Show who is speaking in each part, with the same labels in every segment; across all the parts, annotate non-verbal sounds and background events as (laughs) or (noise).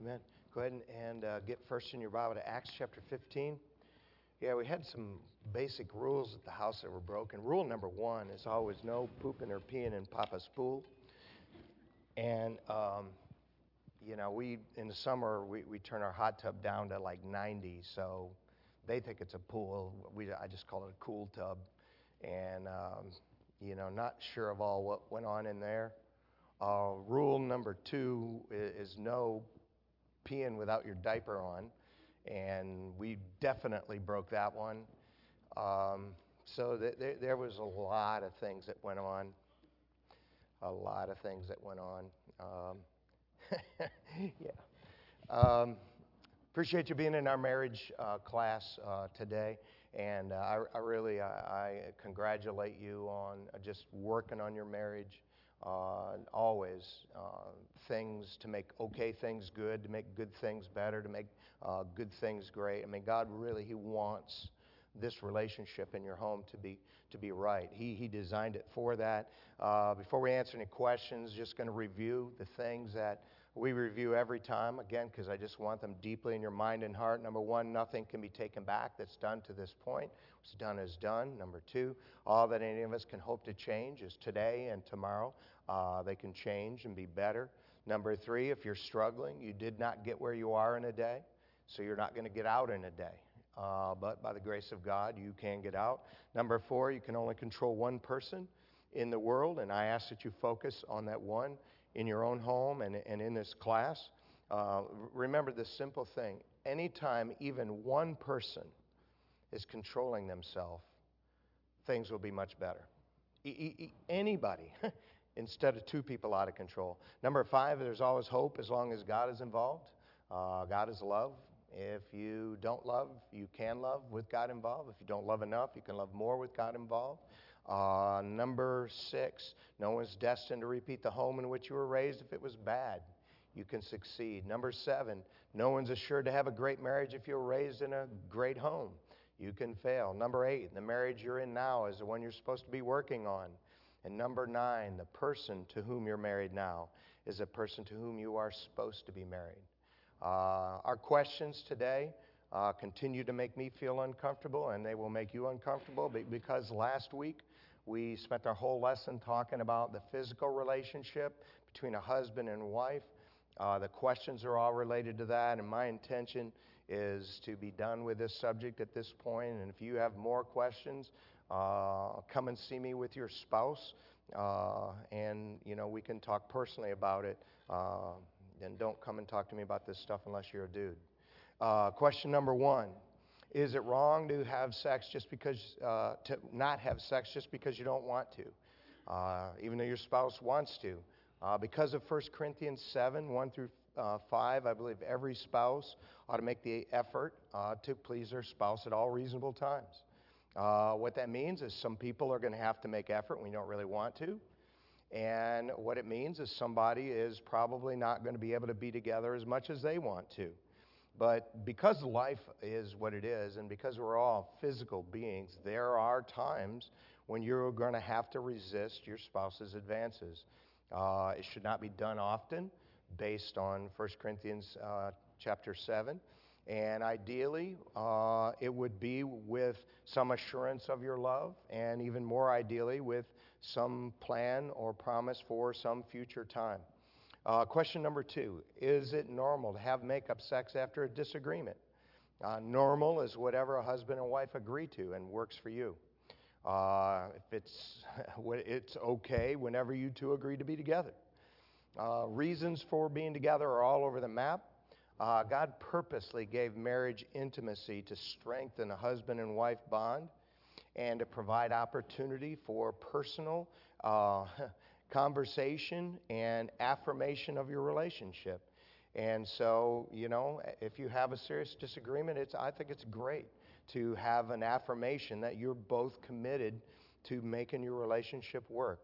Speaker 1: Amen. Go ahead and, uh, get first in your Bible to Acts chapter 15. Yeah, we had some basic rules at the house that were broken. Rule number one is always no pooping or peeing in Papa's pool. And, um, you know, we, in the summer, we, we turn our hot tub down to like 90, so they think it's a pool. We, I just call it a cool tub. And, um, you know, not sure of all what went on in there. Uh, rule number two is, is no peeing without your diaper on, and we definitely broke that one. Um, so th- th- there was a lot of things that went on. A lot of things that went on. Um, (laughs) yeah. Um, appreciate you being in our marriage uh, class uh, today. And uh, I, I, really, I, I, congratulate you on just working on your marriage. Uh, always uh, things to make okay things good, to make good things better, to make uh, good things great. I mean, God really, He wants this relationship in your home to be to be right. He He designed it for that. Uh, before we answer any questions, just going to review the things that we review every time, again, because I just want them deeply in your mind and heart. Number one, nothing can be taken back that's done to this point. What's done is done. Number two, all that any of us can hope to change is today and tomorrow. Uh, they can change and be better. Number three, if you're struggling, you did not get where you are in a day, so you're not going to get out in a day. Uh, but by the grace of God, you can get out. Number four, you can only control one person in the world, and I ask that you focus on that one in your own home and, and in this class. Uh, remember this simple thing anytime even one person is controlling themselves, things will be much better. E- e- anybody, (laughs) instead of two people out of control. Number five, there's always hope as long as God is involved. Uh, God is love. If you don't love, you can love with God involved. If you don't love enough, you can love more with God involved. Uh, number six, no one's destined to repeat the home in which you were raised if it was bad. You can succeed. Number seven, no one's assured to have a great marriage if you were raised in a great home. You can fail. Number eight, the marriage you're in now is the one you're supposed to be working on. And number nine, the person to whom you're married now is a person to whom you are supposed to be married. Uh, our questions today uh, continue to make me feel uncomfortable, and they will make you uncomfortable because last week we spent our whole lesson talking about the physical relationship between a husband and wife. Uh, the questions are all related to that, and my intention is to be done with this subject at this point. And if you have more questions, uh, come and see me with your spouse, uh, and you know we can talk personally about it. And don't come and talk to me about this stuff unless you're a dude. Uh, question number one is it wrong to have sex just because, uh, to not have sex just because you don't want to, uh, even though your spouse wants to? Uh, because of 1 Corinthians 7 1 through uh, 5, I believe every spouse ought to make the effort uh, to please their spouse at all reasonable times. Uh, what that means is some people are going to have to make effort when you don't really want to. And what it means is somebody is probably not going to be able to be together as much as they want to. But because life is what it is, and because we're all physical beings, there are times when you're going to have to resist your spouse's advances. Uh, it should not be done often, based on 1 Corinthians uh, chapter 7. And ideally, uh, it would be with some assurance of your love, and even more ideally, with some plan or promise for some future time. Uh, question number two Is it normal to have makeup sex after a disagreement? Uh, normal is whatever a husband and wife agree to and works for you. Uh, if it's, (laughs) it's okay whenever you two agree to be together. Uh, reasons for being together are all over the map. Uh, God purposely gave marriage intimacy to strengthen a husband and wife bond and to provide opportunity for personal uh, (laughs) conversation and affirmation of your relationship. And so, you know, if you have a serious disagreement, it's, I think it's great to have an affirmation that you're both committed to making your relationship work.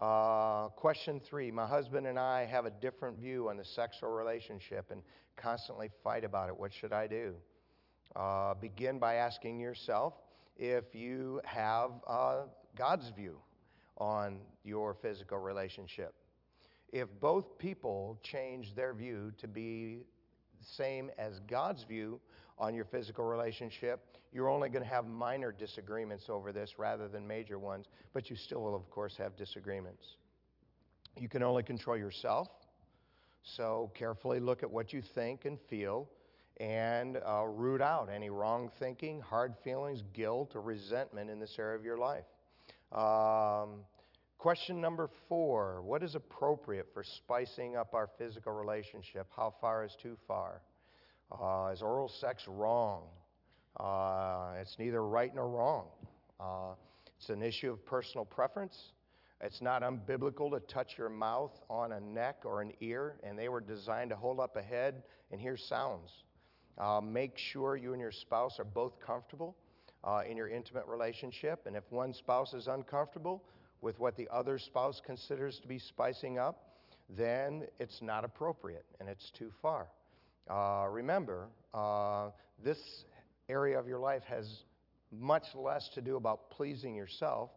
Speaker 1: Uh, question three My husband and I have a different view on the sexual relationship and constantly fight about it. What should I do? Uh, begin by asking yourself if you have uh, God's view on your physical relationship. If both people change their view to be same as God's view on your physical relationship, you're only going to have minor disagreements over this rather than major ones, but you still will, of course, have disagreements. You can only control yourself, so carefully look at what you think and feel and uh, root out any wrong thinking, hard feelings, guilt, or resentment in this area of your life. Um, question number four What is appropriate for spicing up our physical relationship? How far is too far? Uh, is oral sex wrong? Uh, it's neither right nor wrong. Uh, it's an issue of personal preference. It's not unbiblical to touch your mouth on a neck or an ear, and they were designed to hold up a head and hear sounds. Uh, make sure you and your spouse are both comfortable uh, in your intimate relationship, and if one spouse is uncomfortable with what the other spouse considers to be spicing up, then it's not appropriate and it's too far. Uh, remember, uh, this area of your life has much less to do about pleasing yourself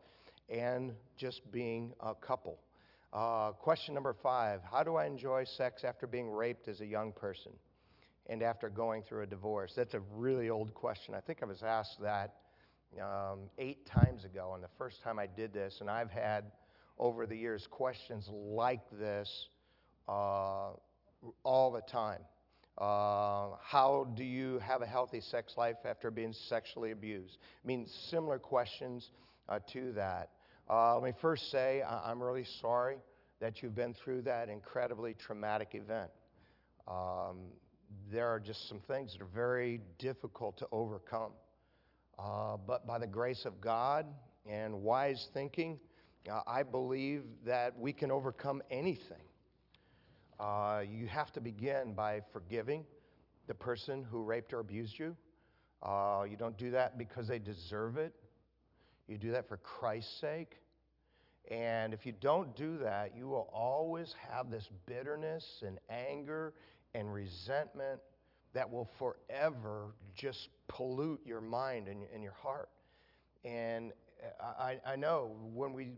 Speaker 1: and just being a couple. Uh, question number five How do I enjoy sex after being raped as a young person and after going through a divorce? That's a really old question. I think I was asked that um, eight times ago, and the first time I did this, and I've had over the years questions like this uh, all the time. Uh, how do you have a healthy sex life after being sexually abused? I mean, similar questions uh, to that. Uh, let me first say I- am really sorry that you've been through that incredibly traumatic event. Um, there are just some things that are very difficult to overcome. Uh, but by the grace of God and wise thinking, uh, I believe that we can overcome anything. Uh, you have to begin by forgiving the person who raped or abused you. Uh, you don't do that because they deserve it. You do that for Christ's sake. And if you don't do that, you will always have this bitterness and anger and resentment that will forever just pollute your mind and, and your heart. And I, I know when we,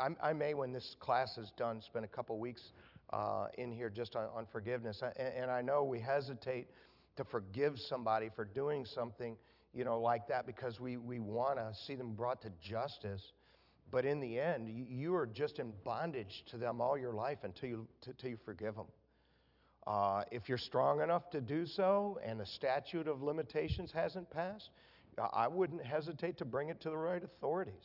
Speaker 1: I, I, may, when this class is done, spend a couple weeks uh, in here just on, on forgiveness. And, and, I know we hesitate to forgive somebody for doing something, you know, like that because we, we want to see them brought to justice. But in the end, you are just in bondage to them all your life until you, until you forgive them. Uh, if you're strong enough to do so and the statute of limitations hasn't passed, I wouldn't hesitate to bring it to the right authorities.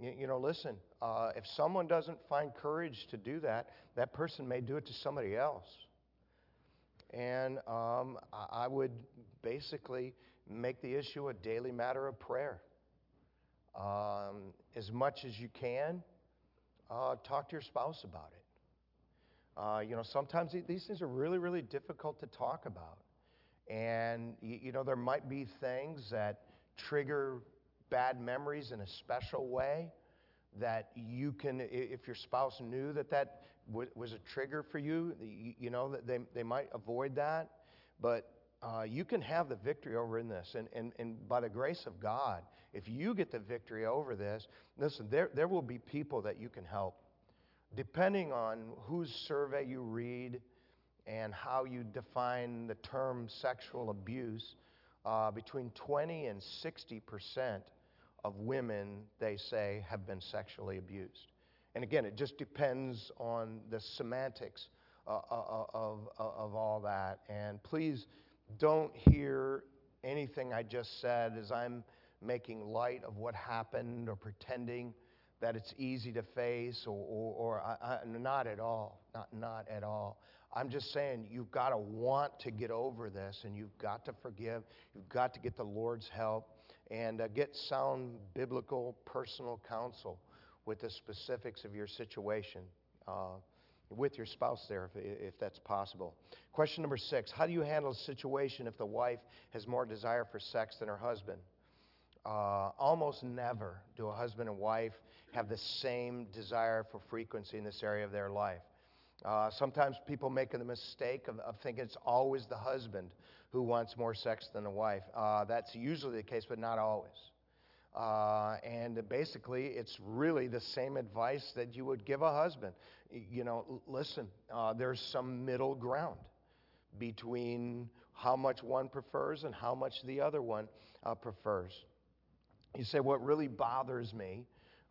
Speaker 1: You, you know, listen, uh, if someone doesn't find courage to do that, that person may do it to somebody else. And um, I would basically make the issue a daily matter of prayer. Um, as much as you can, uh, talk to your spouse about it. Uh, you know, sometimes these things are really, really difficult to talk about. And, you, you know, there might be things that trigger bad memories in a special way that you can, if your spouse knew that that was a trigger for you, you know, that they, they might avoid that. But uh, you can have the victory over in this. And, and, and by the grace of God, if you get the victory over this, listen, there, there will be people that you can help. Depending on whose survey you read and how you define the term sexual abuse, uh, between 20 and 60 percent of women, they say, have been sexually abused. And again, it just depends on the semantics uh, uh, uh of, uh, of all that. And please don't hear anything I just said as I'm making light of what happened or pretending that it's easy to face or, or, or I, I, not at all. Not, not at all. I'm just saying you've got to want to get over this and you've got to forgive. You've got to get the Lord's help and uh, get sound biblical personal counsel with the specifics of your situation uh, with your spouse there, if, if that's possible. Question number six How do you handle a situation if the wife has more desire for sex than her husband? Uh, almost never do a husband and wife have the same desire for frequency in this area of their life. Uh, sometimes people make the mistake of, of thinking it's always the husband who wants more sex than the wife. Uh, that's usually the case, but not always. Uh, and basically, it's really the same advice that you would give a husband. You know, listen, uh, there's some middle ground. between how much one prefers and how much the other one uh, prefers. You say, What really bothers me,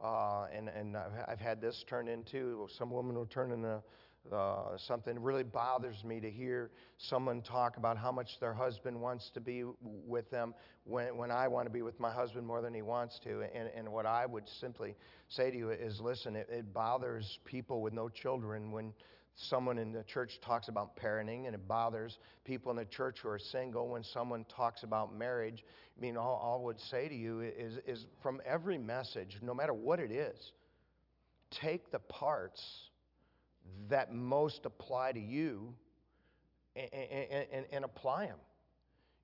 Speaker 1: uh, and, and I've had this turn into, some woman will turn into uh, something really bothers me to hear someone talk about how much their husband wants to be with them when, when I want to be with my husband more than he wants to. And, and what I would simply say to you is listen, it, it bothers people with no children when someone in the church talks about parenting, and it bothers people in the church who are single when someone talks about marriage. I mean, all, all I would say to you is, is from every message, no matter what it is, take the parts that most apply to you and, and, and, and apply them.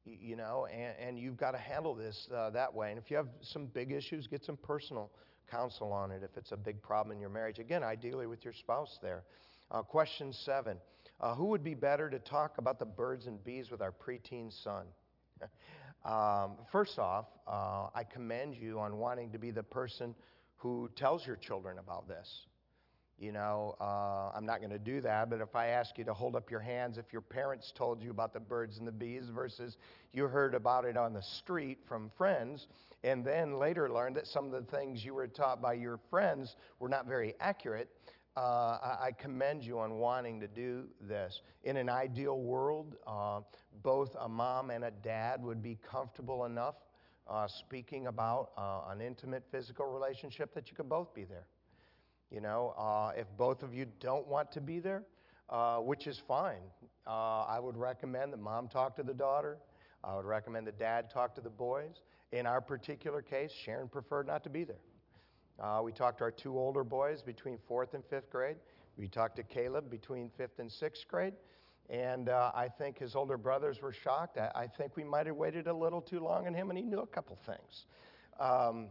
Speaker 1: You know, and, you've got to handle this uh, that way. And if you have some big issues, get some personal counsel on it if it's a big problem in your marriage. Again, ideally with your spouse there. Uh, question seven uh, Who would be better to talk about the birds and bees with our preteen son? (laughs) um, first off, uh, I commend you on wanting to be the person who tells your children about this. You know, uh, I'm not going to do that, but if I ask you to hold up your hands, if your parents told you about the birds and the bees versus you heard about it on the street from friends, and then later learned that some of the things you were taught by your friends were not very accurate, uh, I, commend you on wanting to do this. In an ideal world, uh, both a mom and a dad would be comfortable enough uh, speaking about uh, an intimate physical relationship that you could both be there. You know, uh, if both of you don't want to be there, uh, which is fine, I would recommend that mom talk to the daughter. I would recommend that dad talk to the boys. In our particular case, Sharon preferred not to be there. Uh, we talked to our two older boys between fourth and fifth grade. We talked to Caleb between fifth and sixth grade. And uh, I think his older brothers were shocked. I, I, think we might have waited a little too long on him, and he knew a couple things. Um,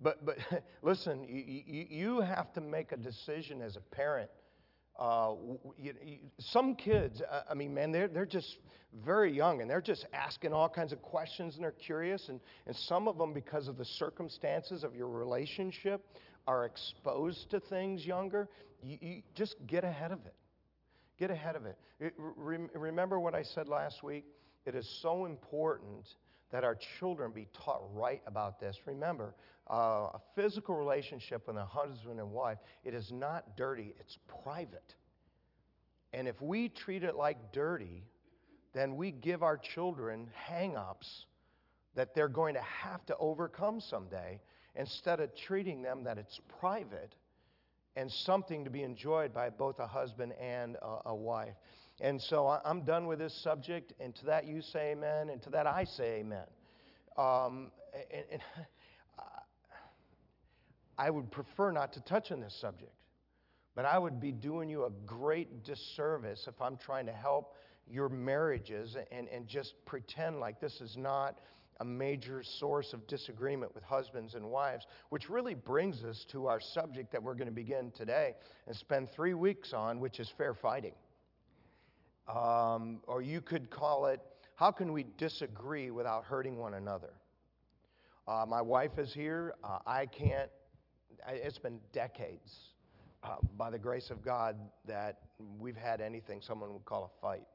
Speaker 1: but, but (laughs) listen, you, you, have to make a decision as a parent uh, you, you, some kids, uh, I mean, man, they're, they're just very young and they're just asking all kinds of questions and they're curious. And, and some of them, because of the circumstances of your relationship, are exposed to things younger. You, you just get ahead of it. Get ahead of it. it re- remember what I said last week? It is so important that our children be taught right about this. Remember, uh, a physical relationship with a husband and wife, it is not dirty, it's private. And if we treat it like dirty, then we give our children hang ups that they're going to have to overcome someday instead of treating them that it's private and something to be enjoyed by both a husband and a, a wife. And so I'm done with this subject, and to that you say amen, and to that I say amen. Um, and, and (laughs) I would prefer not to touch on this subject, but I would be doing you a great disservice if I'm trying to help your marriages and, and just pretend like this is not a major source of disagreement with husbands and wives, which really brings us to our subject that we're going to begin today and spend three weeks on, which is fair fighting. Um, or you could call it, how can we disagree without hurting one another? Uh, my wife is here. Uh, I can't it's been decades, uh, by the grace of God, that we've had anything someone would call a fight.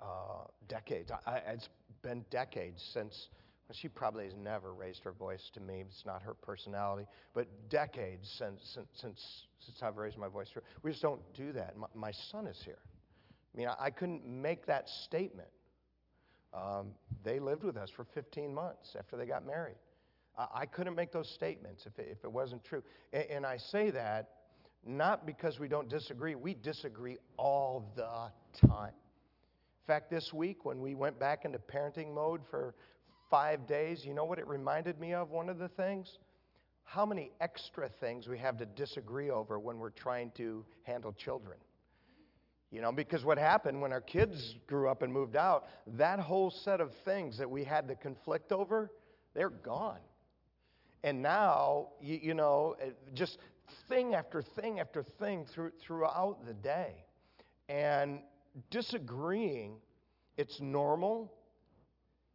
Speaker 1: Uh, decades. I, it's been decades since she probably has never raised her voice to me. It's not her personality, but decades since since since, since I've raised my voice to her. We just don't do that. My, my son is here. I mean, I, I couldn't make that statement. Um, they lived with us for 15 months after they got married. I couldn't make those statements if it, if it wasn't true. And, and I say that not because we don't disagree, we disagree all the time. In fact, this week when we went back into parenting mode for five days, you know what it reminded me of? One of the things? How many extra things we have to disagree over when we're trying to handle children. You know, because what happened when our kids grew up and moved out, that whole set of things that we had to conflict over, they're gone. And now, you, you know, eh, just thing after thing after thing through, throughout the day. And disagreeing, it's normal,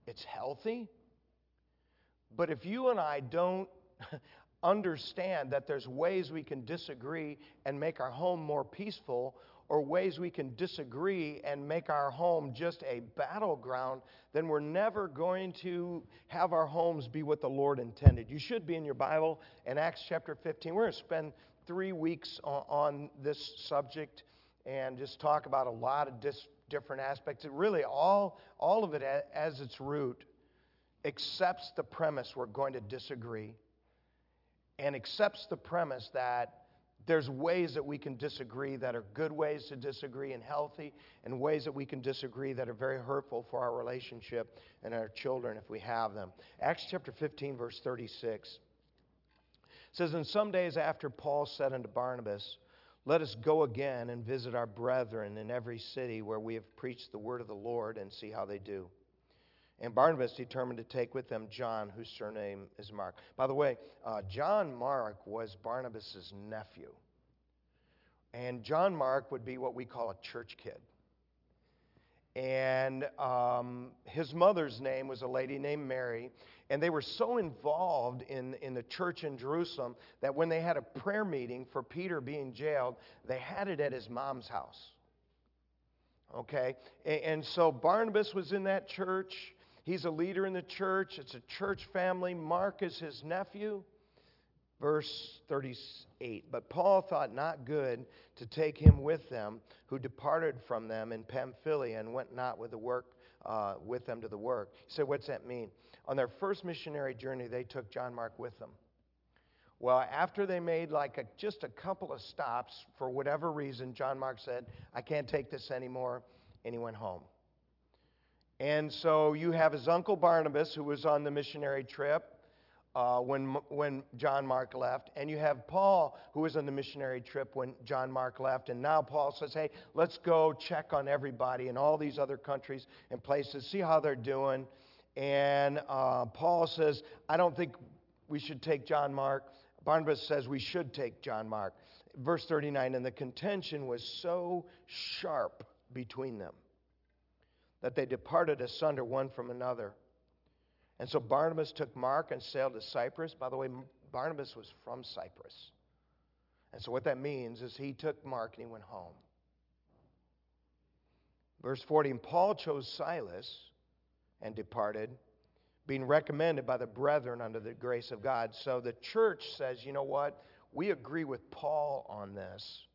Speaker 1: it's healthy. But if you and I don't (laughs) understand that there's ways we can disagree and make our home more peaceful, or ways we can disagree and make our home just a battleground, then we're never going to have our homes be what the Lord intended. You should be in your Bible in Acts chapter 15. We're going to spend three weeks on, this subject and just talk about a lot of dis- different aspects. It really, all, all of it as its root accepts the premise we're going to disagree and accepts the premise that there's ways that we can disagree that are good ways to disagree and healthy, and ways that we can disagree that are very hurtful for our relationship and our children if we have them. Acts chapter 15, verse 36 says, And some days after Paul said unto Barnabas, Let us go again and visit our brethren in every city where we have preached the word of the Lord and see how they do. And Barnabas determined to take with them John, whose surname is Mark. By the way, uh, John Mark was Barnabas' nephew. And John Mark would be what we call a church kid. And um, his mother's name was a lady named Mary. And they were so involved in, in the church in Jerusalem that when they had a prayer meeting for Peter being jailed, they had it at his mom's house. Okay? And, and so Barnabas was in that church. He's a leader in the church, it's a church family. Mark is his nephew. Verse 38 But Paul thought not good to take him with them, who departed from them in Pamphylia and went not with the work. Uh, with them to the work. He said, What's that mean? On their first missionary journey, they took John Mark with them. Well, after they made like a, just a couple of stops, for whatever reason, John Mark said, I can't take this anymore, and he went home. And so you have his uncle Barnabas, who was on the missionary trip uh, when, when John Mark left. And you have Paul, who was on the missionary trip when John Mark left. And now Paul says, hey, let's go check on everybody in all these other countries and places, see how they're doing. And uh, Paul says, I don't think we should take John Mark. Barnabas says we should take John Mark. Verse 39 And the contention was so sharp between them that they departed asunder one from another. And so Barnabas took Mark and sailed to Cyprus. By the way, Barnabas was from Cyprus. And so what that means is he took Mark and he went home. Verse 40 And Paul chose Silas and departed, being recommended by the brethren under the grace of God. So the church says, you know what? We agree with Paul on this.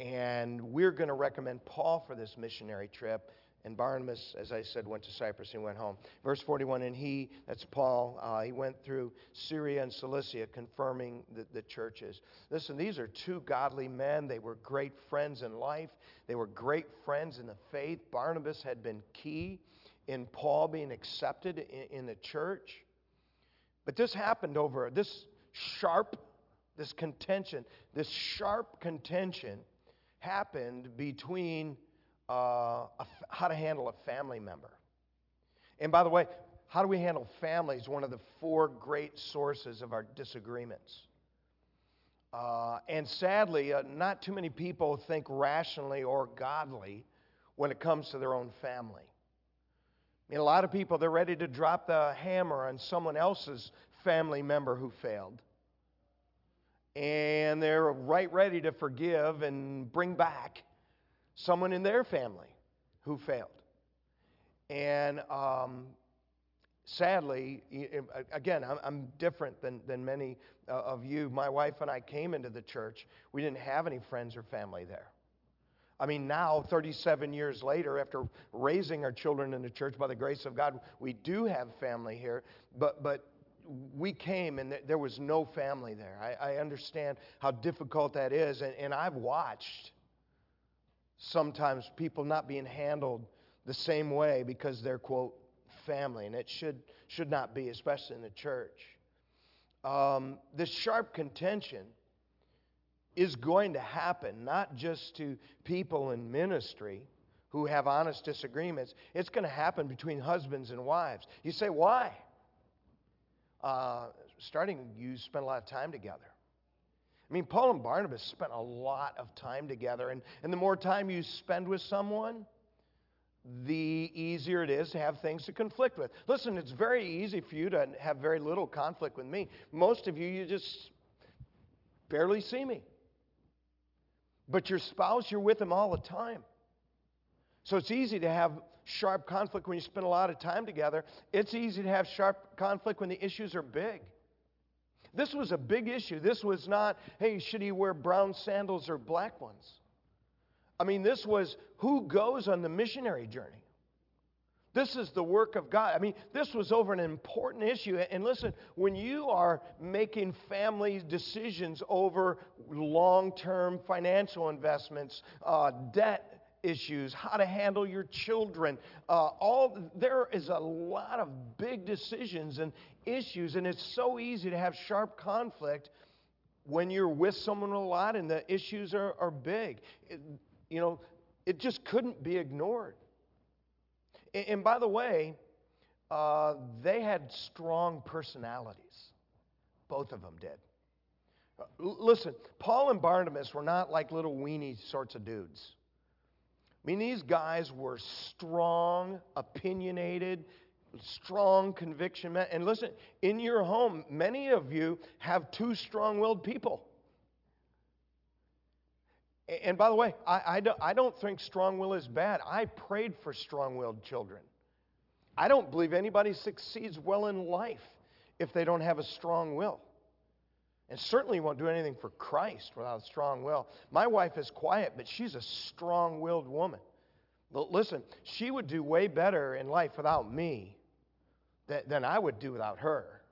Speaker 1: And we're going to recommend Paul for this missionary trip. And Barnabas, as I said, went to Cyprus and went home. Verse 41 And he, that's Paul, uh, he went through Syria and Cilicia, confirming the, the churches. Listen, these are two godly men. They were great friends in life, they were great friends in the faith. Barnabas had been key in Paul being accepted in, in the church. But this happened over this sharp, this contention, this sharp contention happened between uh, how to handle a family member. And by the way, how do we handle family is one of the four great sources of our disagreements. Uh, and sadly, uh, not too many people think rationally or godly when it comes to their own family. I mean, a lot of people, they're ready to drop the hammer on someone else's family member who failed. And they're right ready to forgive and bring back someone in their family who failed. And um, sadly, again, I'm different than, than many uh, of you. My wife and I came into the church. We didn't have any friends or family there. I mean, now, 37 years later, after raising our children in the church by the grace of God, we do have family here, but, but we came and there was no family there. I, I understand how difficult that is, and, and I've watched sometimes people not being handled the same way because they're, quote, family. And it should, should not be, especially in the church. Um, this sharp contention is going to happen, not just to people in ministry who have honest disagreements, it's going to happen between husbands and wives. You say, why? Uh, starting, you spend a lot of time together. I mean, Paul and Barnabas spent a lot of time together. And, and the more time you spend with someone, the easier it is to have things to conflict with. Listen, it's very easy for you to have very little conflict with me. Most of you, you just barely see me. But your spouse, you're with them all the time. So it's easy to have sharp conflict when you spend a lot of time together. It's easy to have sharp conflict when the issues are big. This was a big issue. This was not, hey, should he wear brown sandals or black ones? I mean, this was who goes on the missionary journey. This is the work of God. I mean, this was over an important issue. And listen, when you are making family decisions over long term financial investments, uh, debt issues, how to handle your children, uh, all there is a lot of big decisions and issues, and it's so easy to have sharp conflict when you're with someone a lot and the issues are, are big. It, you know, it just couldn't be ignored. And, and by the way, uh, they had strong personalities. Both of them did. Uh, listen, Paul and Barnabas were not like little weenie sorts of dudes. I mean, these guys were strong, opinionated, strong conviction. And listen, in your home, many of you have two strong willed people. And by the way, I, I don't think strong will is bad. I prayed for strong willed children. I don't believe anybody succeeds well in life if they don't have a strong will. And certainly won't do anything for Christ without a strong will. My wife is quiet, but she's a strong willed woman. Listen, she would do way better in life without me than, I would do without her.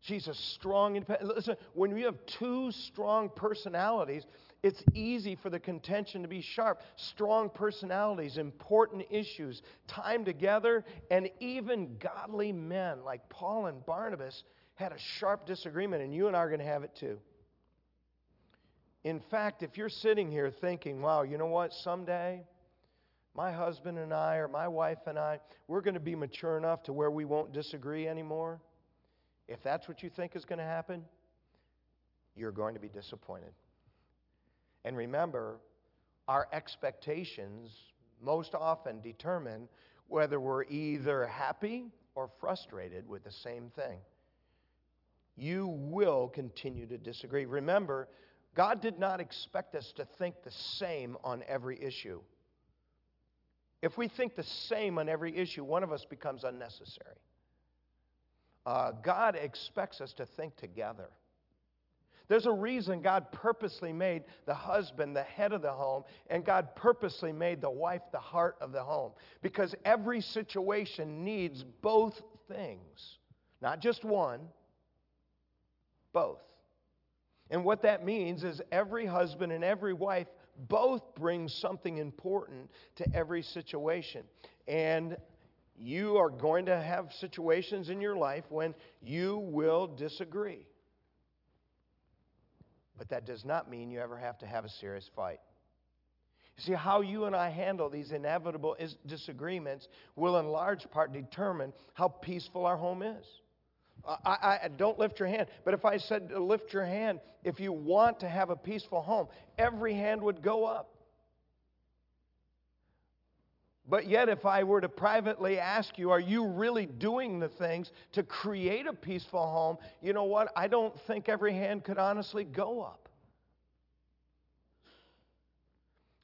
Speaker 1: She's a strong, independent. Listen, when you have two strong personalities, it's easy for the contention to be sharp. Strong personalities, important issues, time together, and even godly men like Paul and Barnabas had a sharp disagreement, and you and I are going to have it too. In fact, if you're sitting here thinking, wow, you know what, someday my husband and I, or my wife and I, we're going to be mature enough to where we won't disagree anymore, if that's what you think is going to happen, you're going to be disappointed. And remember, our expectations most often determine whether we're either happy or frustrated with the same thing. You will continue to disagree. Remember, God did not expect us to think the same on every issue. If we think the same on every issue, one of us becomes unnecessary. Uh, God expects us to think together. There's a reason God purposely made the husband the head of the home, and God purposely made the wife the heart of the home. Because every situation needs both things, not just one, both. And what that means is every husband and every wife both bring something important to every situation. And you are going to have situations in your life when you will disagree. But that does not mean you ever have to have a serious fight. You see, how you and I handle these inevitable disagreements will, in large part, determine how peaceful our home is. I, I, don't lift your hand, but if I said lift your hand, if you want to have a peaceful home, every hand would go up. But yet, if I were to privately ask you, are you really doing the things to create a peaceful home? You know what? I don't think every hand could honestly go up.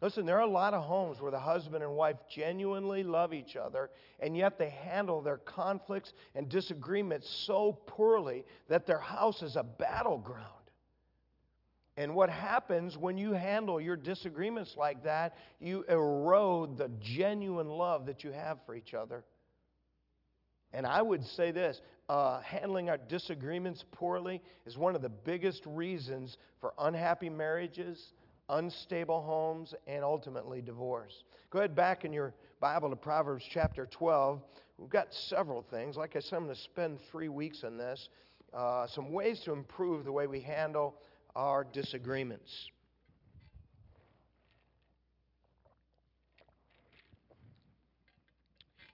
Speaker 1: Listen, there are a lot of homes where the husband and wife genuinely love each other, and yet they handle their conflicts and disagreements so poorly that their house is a battleground. And what happens when you handle your disagreements like that, you erode the genuine love that you have for each other. And I would say this uh, handling our disagreements poorly is one of the biggest reasons for unhappy marriages, unstable homes, and ultimately divorce. Go ahead back in your Bible to Proverbs chapter 12. We've got several things. Like I said, I'm going to spend three weeks on this. Uh, some ways to improve the way we handle our disagreements.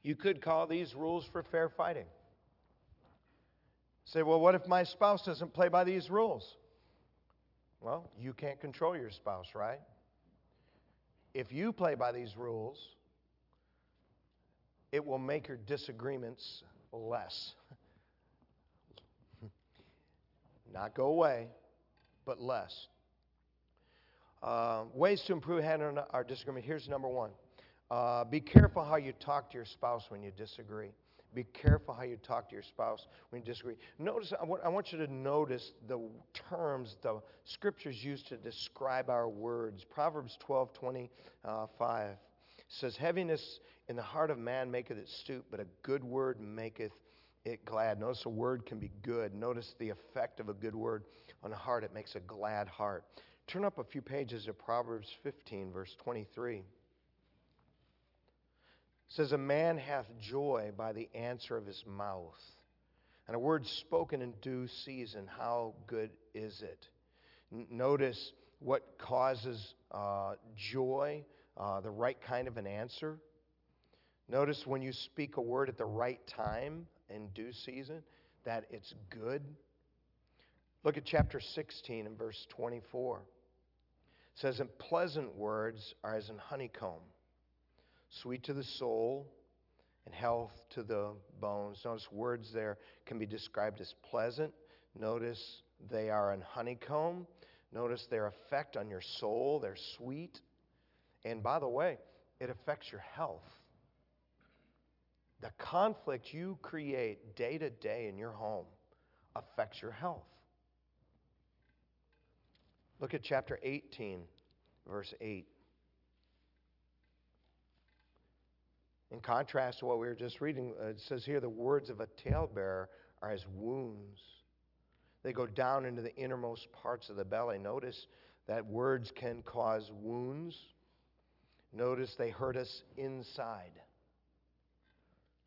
Speaker 1: You could call these rules for fair fighting. Say, well, what if my spouse doesn't play by these rules? Well, you can't control your spouse, right? If you play by these rules, it will make your disagreements less. (laughs) Not go away, but less. Uh, ways to improve handling our disagreement. Here's number one uh, be careful how you talk to your spouse when you disagree. Be careful how you talk to your spouse when you disagree. Notice, I want, I want you to notice the terms the scriptures use to describe our words. Proverbs 12 25 uh, says, Heaviness in the heart of man maketh it stoop, but a good word maketh it glad. Notice a word can be good. Notice the effect of a good word on a heart. It makes a glad heart. Turn up a few pages of Proverbs 15, verse 23 says, A man hath joy by the answer of his mouth, and a word spoken in due season. How good is it? N- notice what causes uh, joy, uh, the right kind of an answer. Notice when you speak a word at the right time in due season, that it's good. Look at chapter 16 and verse 24. It says, And pleasant words are as an honeycomb sweet to the soul and health to the bones. Notice words there can be described as pleasant. Notice they are in honeycomb. Notice their effect on your soul. They're sweet. And by the way, it affects your health. The conflict you create day to day in your home affects your health. Look at chapter 18, verse 8. In contrast to what we were just reading, uh, it says here the words of a talebearer are as wounds. They go down into the innermost parts of the belly. Notice that words can cause wounds. Notice they hurt us inside.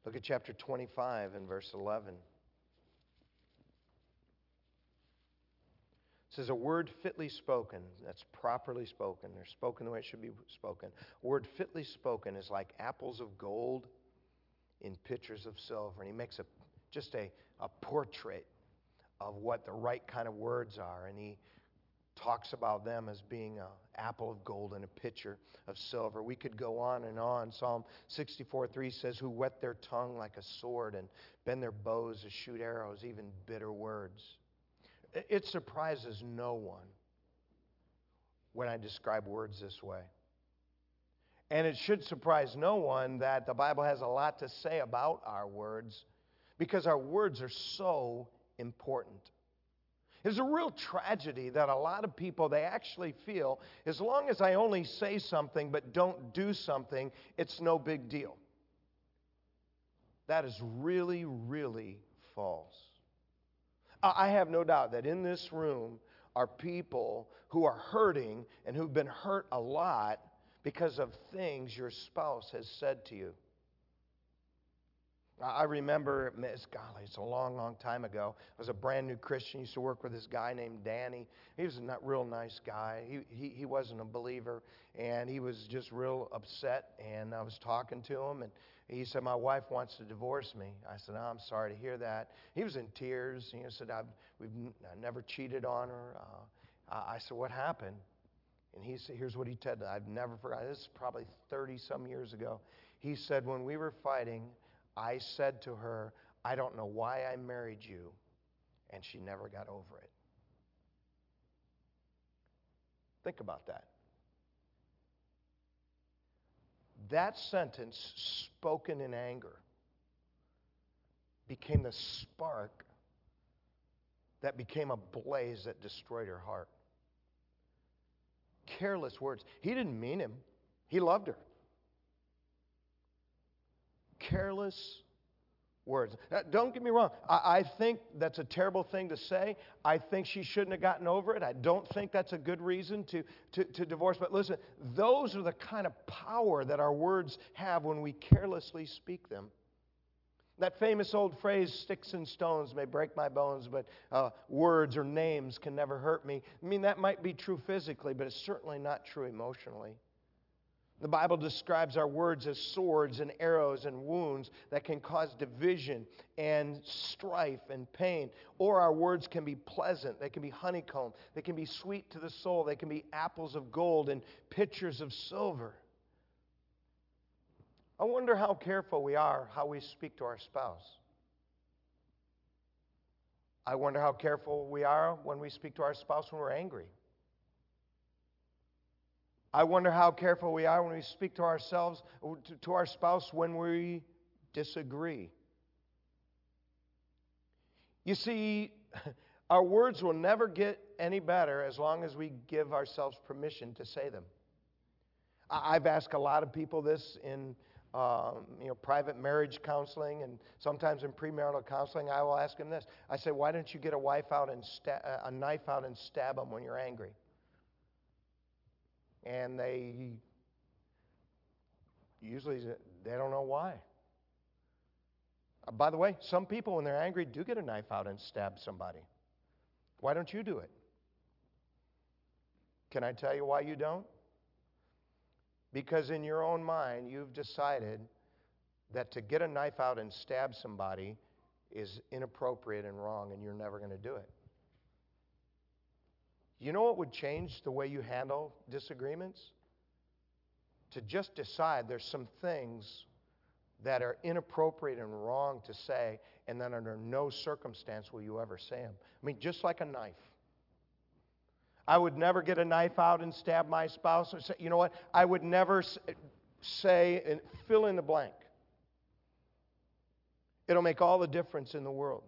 Speaker 1: Look at chapter 25 and verse 11. Says a word fitly spoken, that's properly spoken, or spoken the way it should be spoken. A word fitly spoken is like apples of gold in pitchers of silver. And he makes a, just a, a portrait of what the right kind of words are. And he talks about them as being an apple of gold in a pitcher of silver. We could go on and on. Psalm 64 3 says, Who whet their tongue like a sword and bend their bows to shoot arrows, even bitter words. It surprises no one when I describe words this way. And it should surprise no one that the Bible has a lot to say about our words because our words are so important. It's a real tragedy that a lot of people they actually feel as long as I only say something but don't do something, it's no big deal. That is really really false. I have no doubt that in this room are people who are hurting and who've been hurt a lot because of things your spouse has said to you. I remember, golly, it's a long, long time ago. I was a brand new Christian. used to work with this guy named Danny. He was a real nice guy. He, he, he wasn't a believer, and he was just real upset. And I was talking to him, and he said, My wife wants to divorce me. I said, oh, I'm sorry to hear that. He was in tears. He said, I've we've I never cheated on her. Uh, I said, What happened? And he said, Here's what he said. I've never forgotten. This is probably 30 some years ago. He said, When we were fighting, I said to her, I don't know why I married you. And she never got over it. Think about that. That sentence, spoken in anger, became the spark that became a blaze that destroyed her heart. Careless words. He didn't mean him, he loved her. Careless words. Now, don't get me wrong. I, I, think that's a terrible thing to say. I think she shouldn't have gotten over it. I don't think that's a good reason to, to, to divorce. But listen, those are the kind of power that our words have when we carelessly speak them. That famous old phrase, sticks and stones may break my bones, but uh, words or names can never hurt me. I mean, that might be true physically, but it's certainly not true emotionally. The Bible describes our words as swords and arrows and wounds that can cause division and strife and pain. Or our words can be pleasant, they can be honeycomb, they can be sweet to the soul, they can be apples of gold and pitchers of silver. I wonder how careful we are how we speak to our spouse. I wonder how careful we are when we speak to our spouse when we're angry. I wonder how careful we are when we speak to ourselves, to our spouse when we disagree. You see, (laughs) our words will never get any better as long as we give ourselves permission to say them. I've asked a lot of people this in um, you know, private marriage counseling and sometimes in premarital counseling. I will ask them this. I say, why don't you get a wife out and sta- a knife out and stab them when you're angry? And they usually they don't know why. By the way, some people when they're angry do get a knife out and stab somebody. Why don't you do it? Can I tell you why you don't? Because in your own mind, you've decided that to get a knife out and stab somebody is inappropriate and wrong, and you're never going to do it. You know what would change the way you handle disagreements? To just decide there's some things that are inappropriate and wrong to say, and then under no circumstance will you ever say them. I mean, just like a knife. I would never get a knife out and stab my spouse. Or say, you know what? I would never say and fill in the blank. It'll make all the difference in the world.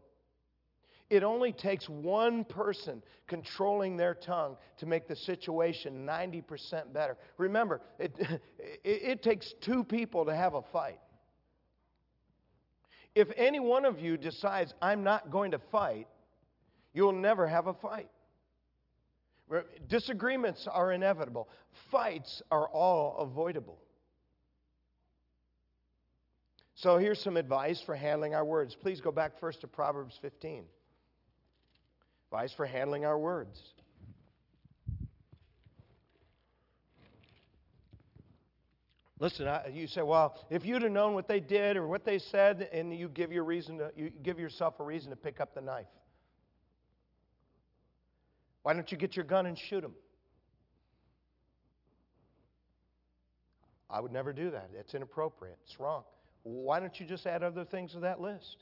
Speaker 1: It only takes one person controlling their tongue to make the situation 90% better. Remember, it, (laughs) it, it, takes two people to have a fight. If any one of you decides, I'm not going to fight, you'll never have a fight. Disagreements are inevitable, fights are all avoidable. So here's some advice for handling our words. Please go back first to Proverbs 15. Advice for handling our words. Listen, I, you say, well, if you'd have known what they did or what they said, and you give your reason to, you give yourself a reason to pick up the knife. Why don't you get your gun and shoot them? I would never do that. It's inappropriate. It's wrong. Why don't you just add other things to that list?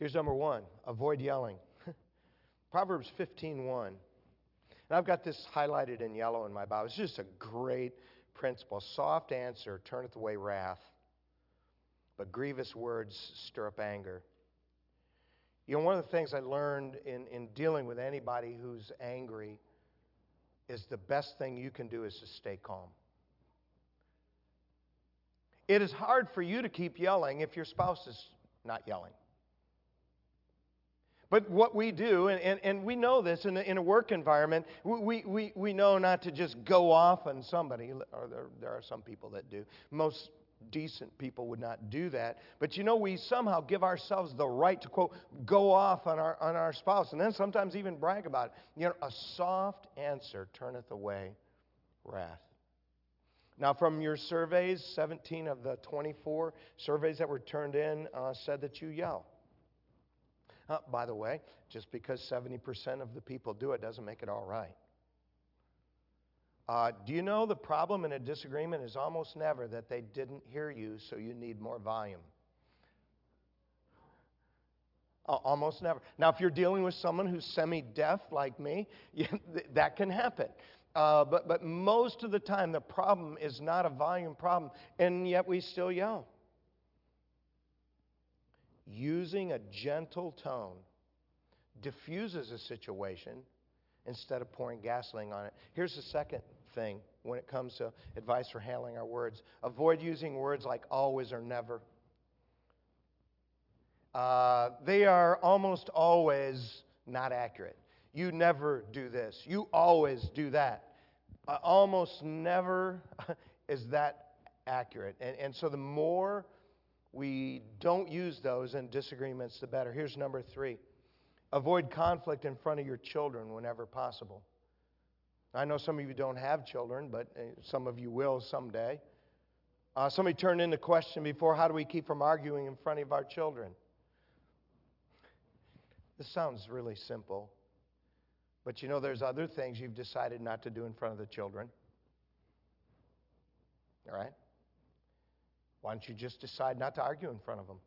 Speaker 1: Here's number one avoid yelling. (laughs) Proverbs 15:1. And I've got this highlighted in yellow in my Bible. It's just a great principle. Soft answer turneth away wrath, but grievous words stir up anger. You know, one of the things I learned in, in dealing with anybody who's angry is the best thing you can do is to stay calm. It is hard for you to keep yelling if your spouse is not yelling. But what we do, and, and, and we know this in a, in a work environment, we, we, we know not to just go off on somebody, or there, there are some people that do. Most decent people would not do that. But you know, we somehow give ourselves the right to, quote, go off on our, on our spouse and then sometimes even brag about it. You know, a soft answer turneth away wrath. Now, from your surveys, 17 of the 24 surveys that were turned in uh, said that you yell. Uh, by the way, just because 70% of the people do it doesn't make it all right. Uh, do you know the problem in a disagreement is almost never that they didn't hear you, so you need more volume? Almost never. Now, if you're dealing with someone who's semi deaf like me, (laughs) that can happen. Uh, but, but most of the time, the problem is not a volume problem, and yet we still yell. Using a gentle tone diffuses a situation instead of pouring gasoline on it. Here's the second thing when it comes to advice for handling our words. Avoid using words like always or never. Uh, they are almost always not accurate. You never do this. You always do that. Uh, almost never (laughs) is that accurate. And, and so the more we don't use those in disagreements, the better. Here's number three avoid conflict in front of your children whenever possible. I know some of you don't have children, but uh, some of you will someday. Uh, somebody turned in the question before how do we keep from arguing in front of our children? This sounds really simple, but you know, there's other things you've decided not to do in front of the children. All right? Why don't you just decide not to argue in front of them?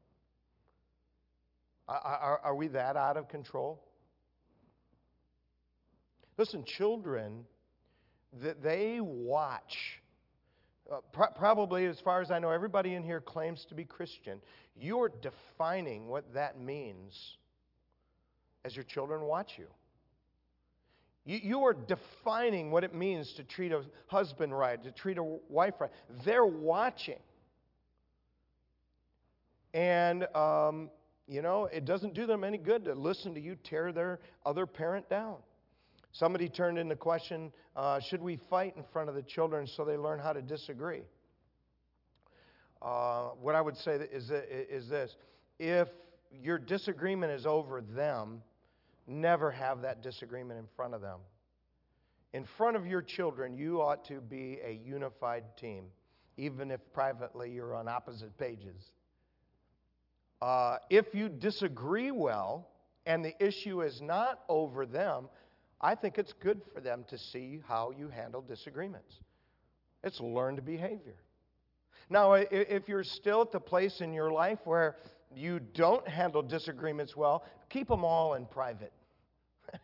Speaker 1: Are, are, are we that out of control? Listen, children, that they watch. Uh, pr- probably, as far as I know, everybody in here claims to be Christian. You're defining what that means as your children watch you. You, you are defining what it means to treat a husband right, to treat a wife right. They're watching. And, um, you know, it doesn't do them any good to listen to you tear their other parent down. Somebody turned in the question uh, should we fight in front of the children so they learn how to disagree? Uh, what I would say is, is this if your disagreement is over them, never have that disagreement in front of them. In front of your children, you ought to be a unified team, even if privately you're on opposite pages. Uh, if you disagree well and the issue is not over them, I think it's good for them to see how you handle disagreements. It's learned behavior. Now, if you're still at the place in your life where you don't handle disagreements well, keep them all in private. (laughs)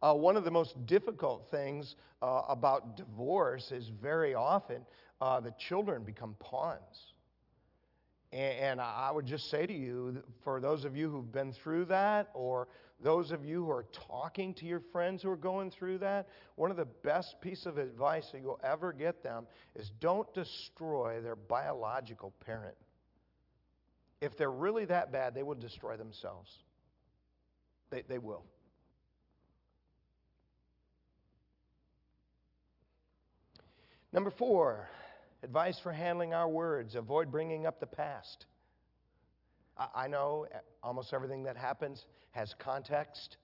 Speaker 1: uh, one of the most difficult things uh, about divorce is very often uh, the children become pawns. And I would just say to you, for those of you who've been through that, or those of you who are talking to your friends who are going through that, one of the best pieces of advice that you'll ever get them is don't destroy their biological parent. If they're really that bad, they will destroy themselves. They, they will. Number four, Advice for handling our words avoid bringing up the past. I, know almost everything that happens has context.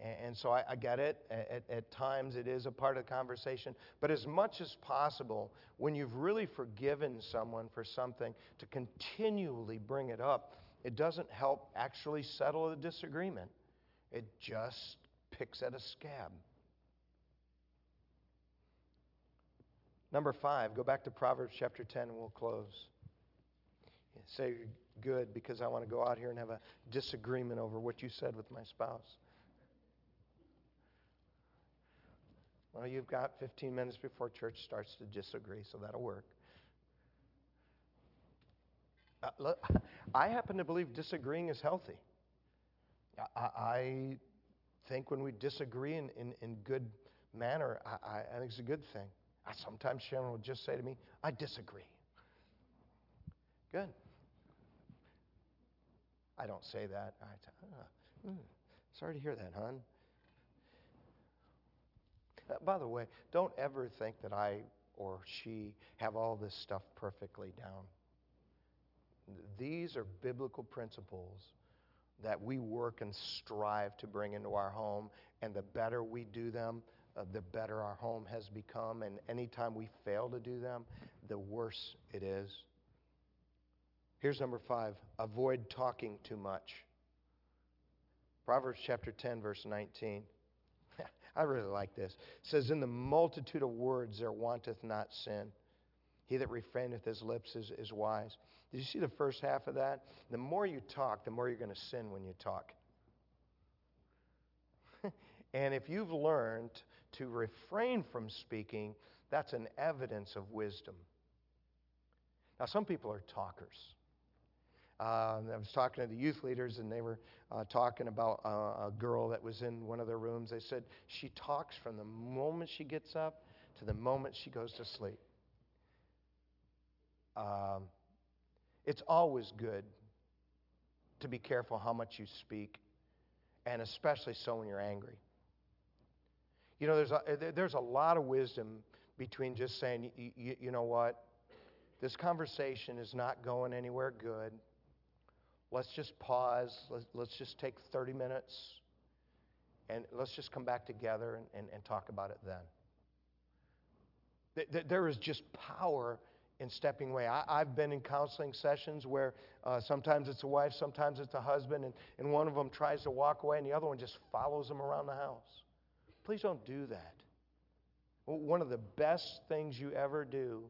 Speaker 1: And, so I, get it. At, at, times it is a part of the conversation. But as much as possible, when you've really forgiven someone for something, to continually bring it up, it doesn't help actually settle the disagreement. It just picks at a scab. Number five, go back to Proverbs chapter 10 and we'll close. Say good because I want to go out here and have a disagreement over what you said with my spouse. Well, you've got 15 minutes before church starts to disagree, so that'll work. Uh, look, I happen to believe disagreeing is healthy. I, I think when we disagree in, in, in good manner, I, I think it's a good thing. Sometimes Sharon will just say to me, I disagree. Good. I don't say that. I say, oh, sorry to hear that, hon. Uh, by the way, don't ever think that I or she have all this stuff perfectly down. These are biblical principles that we work and strive to bring into our home, and the better we do them, uh, the better our home has become. And anytime we fail to do them, the worse it is. Here's number five avoid talking too much. Proverbs chapter 10, verse 19. (laughs) I really like this. It says, In the multitude of words there wanteth not sin. He that refraineth his lips is, is wise. Did you see the first half of that? The more you talk, the more you're going to sin when you talk. And if you've learned to refrain from speaking, that's an evidence of wisdom. Now, some people are talkers. Uh, I was talking to the youth leaders, and they were uh, talking about uh, a girl that was in one of their rooms. They said she talks from the moment she gets up to the moment she goes to sleep. Um, it's always good to be careful how much you speak, and especially so when you're angry. You know, there's a, there's a lot of wisdom between just saying, you, you know what, this conversation is not going anywhere good. Let's just pause. Let's, let's just take 30 minutes and let's just come back together and, and, and talk about it then. There is just power in stepping away. I, have been in counseling sessions where uh, sometimes it's a wife, sometimes it's a husband, and, and one of them tries to walk away and the other one just follows them around the house. Please don't do that. One of the best things you ever do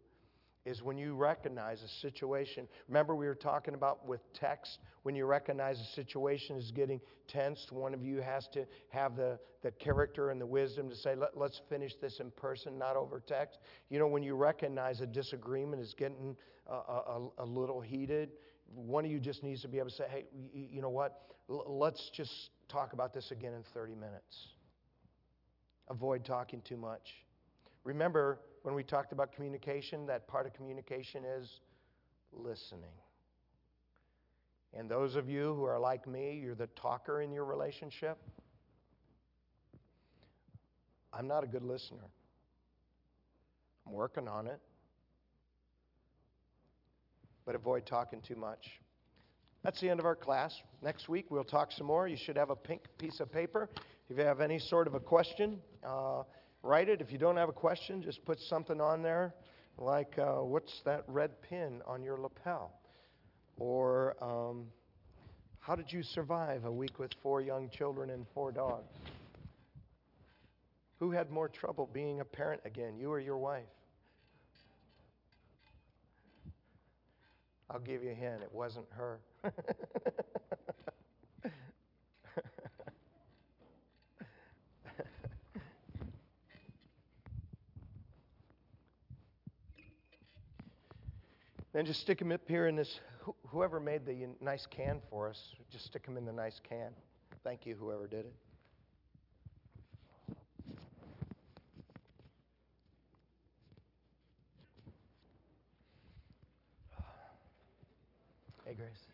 Speaker 1: is when you recognize a situation. Remember, we were talking about with text, when you recognize a situation is getting tense, one of you has to have the, the character and the wisdom to say, Let, us finish this in person, not over text. You know, when you recognize a disagreement is getting a, a, a little heated, one of you just needs to be able to say, Hey, you know what? Let's just talk about this again in 30 minutes. Avoid talking too much. Remember, when we talked about communication, that part of communication is listening. And those of you who are like me, you're the talker in your relationship. I'm not a good listener. I'm working on it. But avoid talking too much. That's the end of our class. Next week we'll talk some more. You should have a pink piece of paper. If you have any sort of a question, uh, write it. If you don't have a question, just put something on there like, uh, what's that red pin on your lapel? Or, um, how did you survive a week with four young children and four dogs? Who had more trouble being a parent again, you or your wife? I'll give you a hint, it wasn't her. (laughs) Then just stick them up here in this. Whoever made the nice can for us, just stick them in the nice can. Thank you, whoever did it. Hey, Grace.